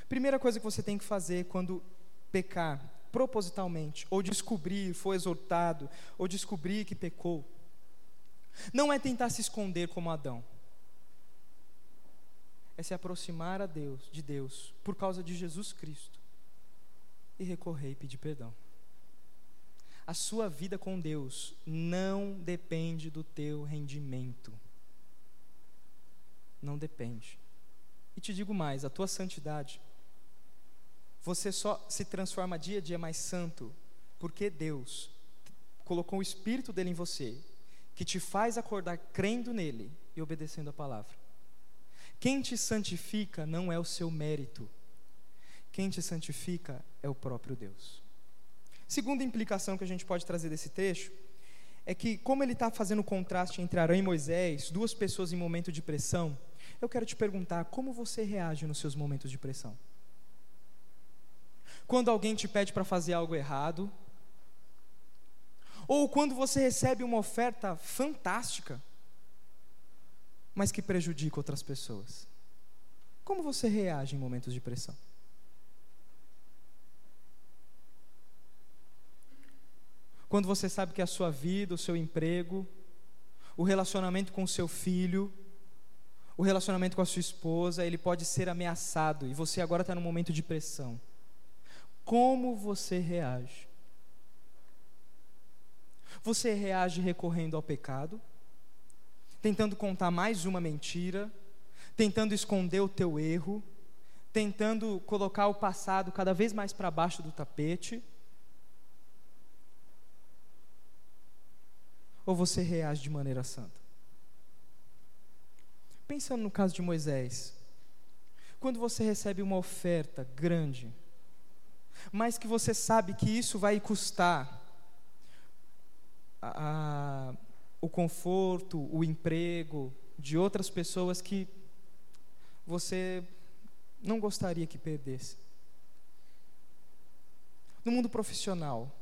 S1: Primeira coisa que você tem que fazer quando pecar propositalmente, ou descobrir, foi exortado, ou descobrir que pecou, não é tentar se esconder como Adão. É se aproximar a Deus, de Deus, por causa de Jesus Cristo e recorrer e pedir perdão. A sua vida com Deus não depende do teu rendimento. Não depende. E te digo mais, a tua santidade, você só se transforma dia a dia mais santo porque Deus colocou o espírito dele em você, que te faz acordar crendo nele e obedecendo a palavra. Quem te santifica não é o seu mérito. Quem te santifica é o próprio Deus. Segunda implicação que a gente pode trazer desse trecho é que, como ele está fazendo o contraste entre Arão e Moisés, duas pessoas em momento de pressão, eu quero te perguntar como você reage nos seus momentos de pressão. Quando alguém te pede para fazer algo errado, ou quando você recebe uma oferta fantástica, mas que prejudica outras pessoas. Como você reage em momentos de pressão? Quando você sabe que a sua vida, o seu emprego, o relacionamento com o seu filho, o relacionamento com a sua esposa, ele pode ser ameaçado e você agora está num momento de pressão. Como você reage? Você reage recorrendo ao pecado, tentando contar mais uma mentira, tentando esconder o teu erro, tentando colocar o passado cada vez mais para baixo do tapete ou você reage de maneira santa? Pensando no caso de Moisés, quando você recebe uma oferta grande, mas que você sabe que isso vai custar, a, a, o conforto, o emprego de outras pessoas que você não gostaria que perdesse. No mundo profissional,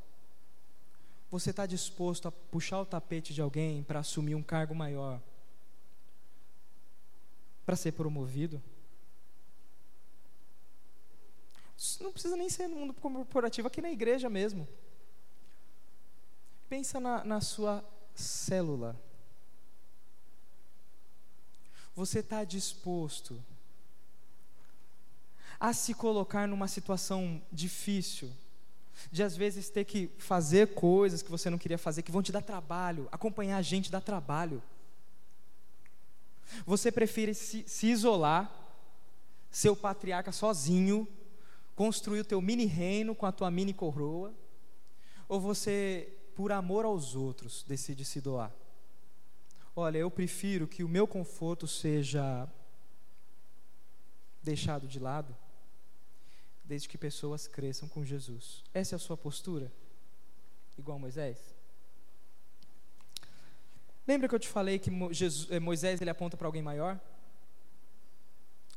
S1: você está disposto a puxar o tapete de alguém para assumir um cargo maior, para ser promovido? Isso não precisa nem ser no mundo corporativo, aqui na igreja mesmo. Pensa na, na sua célula. Você está disposto a se colocar numa situação difícil, de às vezes ter que fazer coisas que você não queria fazer, que vão te dar trabalho, acompanhar a gente dá trabalho. Você prefere se, se isolar, ser o patriarca sozinho, construir o teu mini reino com a tua mini coroa, ou você, por amor aos outros, decide se doar? Olha, eu prefiro que o meu conforto seja deixado de lado, desde que pessoas cresçam com Jesus. Essa é a sua postura? Igual Moisés? Lembra que eu te falei que eh, Moisés ele aponta para alguém maior?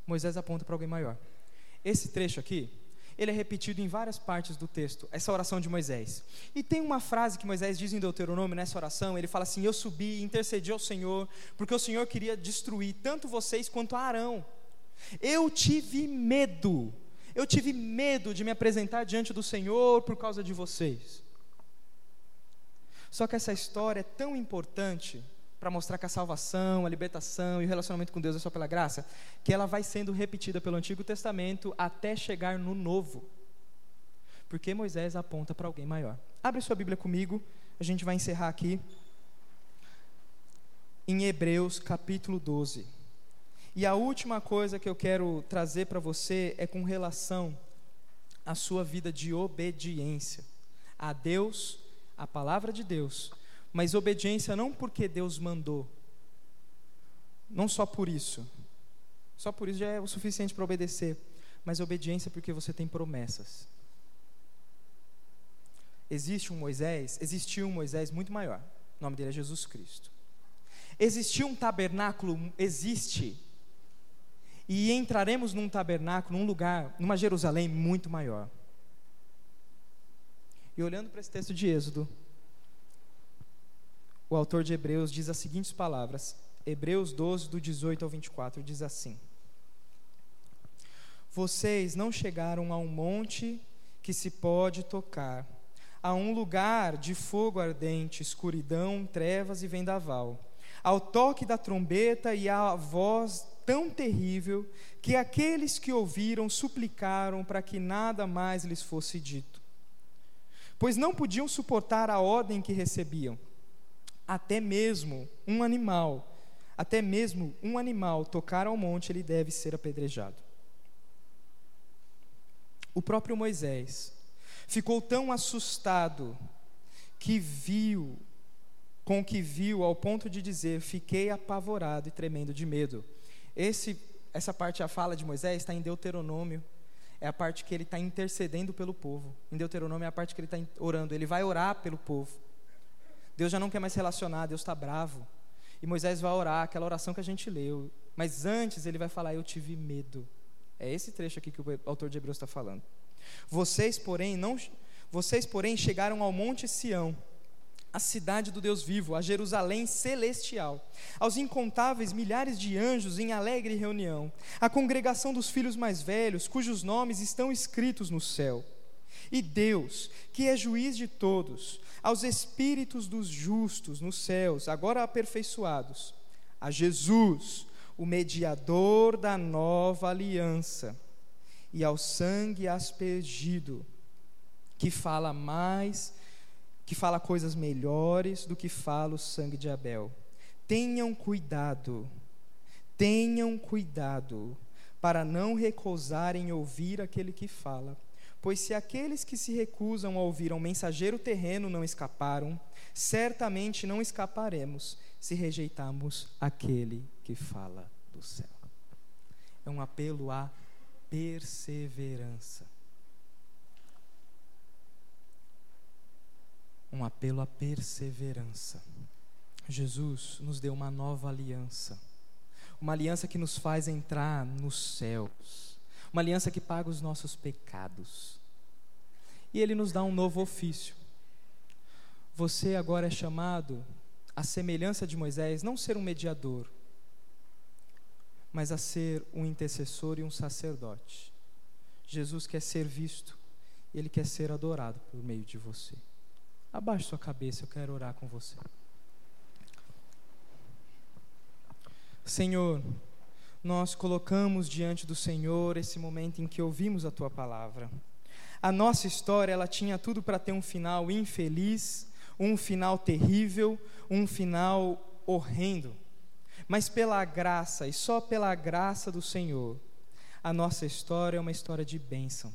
S1: Moisés aponta para alguém maior. Esse trecho aqui, ele é repetido em várias partes do texto, essa oração de Moisés. E tem uma frase que Moisés diz em Deuteronômio, nessa oração, ele fala assim: Eu subi e intercedi ao Senhor, porque o Senhor queria destruir tanto vocês quanto Arão. Eu tive medo, eu tive medo de me apresentar diante do Senhor por causa de vocês. Só que essa história é tão importante para mostrar que a salvação, a libertação e o relacionamento com Deus é só pela graça, que ela vai sendo repetida pelo Antigo Testamento até chegar no Novo. Porque Moisés aponta para alguém maior. Abre sua Bíblia comigo, a gente vai encerrar aqui em Hebreus capítulo 12. E a última coisa que eu quero trazer para você é com relação à sua vida de obediência. A Deus, a palavra de Deus. Mas obediência não porque Deus mandou, não só por isso, só por isso já é o suficiente para obedecer, mas obediência porque você tem promessas. Existe um Moisés, existiu um Moisés muito maior, o nome dele é Jesus Cristo. Existiu um tabernáculo, existe, e entraremos num tabernáculo, num lugar, numa Jerusalém muito maior. E olhando para esse texto de Êxodo, o autor de Hebreus diz as seguintes palavras, Hebreus 12, do 18 ao 24, diz assim: Vocês não chegaram a um monte que se pode tocar, a um lugar de fogo ardente, escuridão, trevas e vendaval, ao toque da trombeta e à voz tão terrível que aqueles que ouviram suplicaram para que nada mais lhes fosse dito. Pois não podiam suportar a ordem que recebiam até mesmo um animal, até mesmo um animal tocar ao monte, ele deve ser apedrejado. O próprio Moisés ficou tão assustado que viu, com o que viu, ao ponto de dizer: Fiquei apavorado e tremendo de medo. Esse, essa parte, a fala de Moisés, está em Deuteronômio, é a parte que ele está intercedendo pelo povo. Em Deuteronômio é a parte que ele está orando, ele vai orar pelo povo. Deus já não quer mais relacionar, Deus está bravo. E Moisés vai orar, aquela oração que a gente leu. Mas antes ele vai falar: Eu tive medo. É esse trecho aqui que o autor de Hebreus está falando. Vocês, porém, não, vocês, porém, chegaram ao Monte Sião, a cidade do Deus vivo, a Jerusalém celestial, aos incontáveis milhares de anjos em alegre reunião, a congregação dos filhos mais velhos, cujos nomes estão escritos no céu. E Deus, que é juiz de todos, aos espíritos dos justos nos céus, agora aperfeiçoados, a Jesus, o mediador da nova aliança, e ao sangue aspergido, que fala mais, que fala coisas melhores do que fala o sangue de Abel. Tenham cuidado, tenham cuidado, para não recusarem ouvir aquele que fala Pois se aqueles que se recusam a ouvir ao mensageiro terreno não escaparam, certamente não escaparemos se rejeitarmos aquele que fala do céu. É um apelo à perseverança. Um apelo à perseverança. Jesus nos deu uma nova aliança, uma aliança que nos faz entrar nos céus, uma aliança que paga os nossos pecados. E Ele nos dá um novo ofício. Você agora é chamado, à semelhança de Moisés, não ser um mediador, mas a ser um intercessor e um sacerdote. Jesus quer ser visto, ele quer ser adorado por meio de você. Abaixe sua cabeça, eu quero orar com você. Senhor, nós colocamos diante do Senhor esse momento em que ouvimos a tua palavra. A nossa história, ela tinha tudo para ter um final infeliz, um final terrível, um final horrendo. Mas pela graça e só pela graça do Senhor, a nossa história é uma história de bênção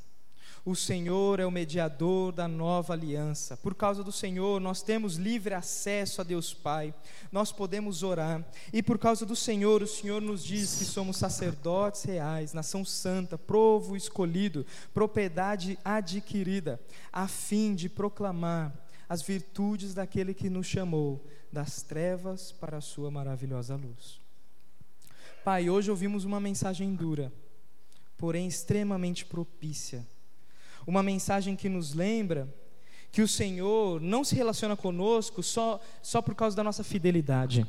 S1: o Senhor é o mediador da nova aliança. Por causa do Senhor, nós temos livre acesso a Deus Pai. Nós podemos orar. E por causa do Senhor, o Senhor nos diz que somos sacerdotes reais, nação santa, provo escolhido, propriedade adquirida, a fim de proclamar as virtudes daquele que nos chamou das trevas para a sua maravilhosa luz. Pai, hoje ouvimos uma mensagem dura, porém extremamente propícia uma mensagem que nos lembra que o Senhor não se relaciona conosco só, só por causa da nossa fidelidade.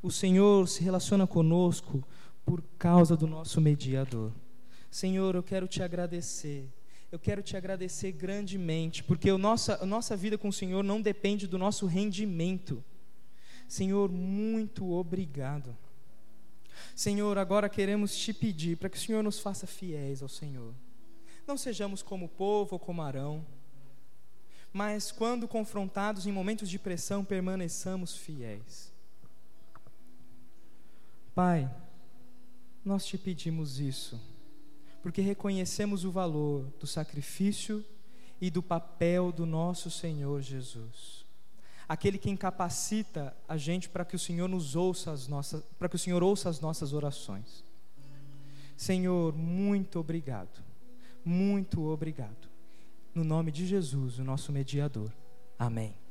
S1: O Senhor se relaciona conosco por causa do nosso mediador. Senhor, eu quero te agradecer. Eu quero te agradecer grandemente, porque a nossa, a nossa vida com o Senhor não depende do nosso rendimento. Senhor, muito obrigado. Senhor, agora queremos te pedir para que o Senhor nos faça fiéis ao Senhor. Não sejamos como o povo ou como Arão, mas quando confrontados em momentos de pressão, permaneçamos fiéis. Pai, nós te pedimos isso, porque reconhecemos o valor do sacrifício e do papel do nosso Senhor Jesus. Aquele que incapacita a gente para que o Senhor nos ouça as nossas, para que o Senhor ouça as nossas orações. Senhor, muito obrigado muito obrigado. No nome de Jesus, o nosso mediador. Amém.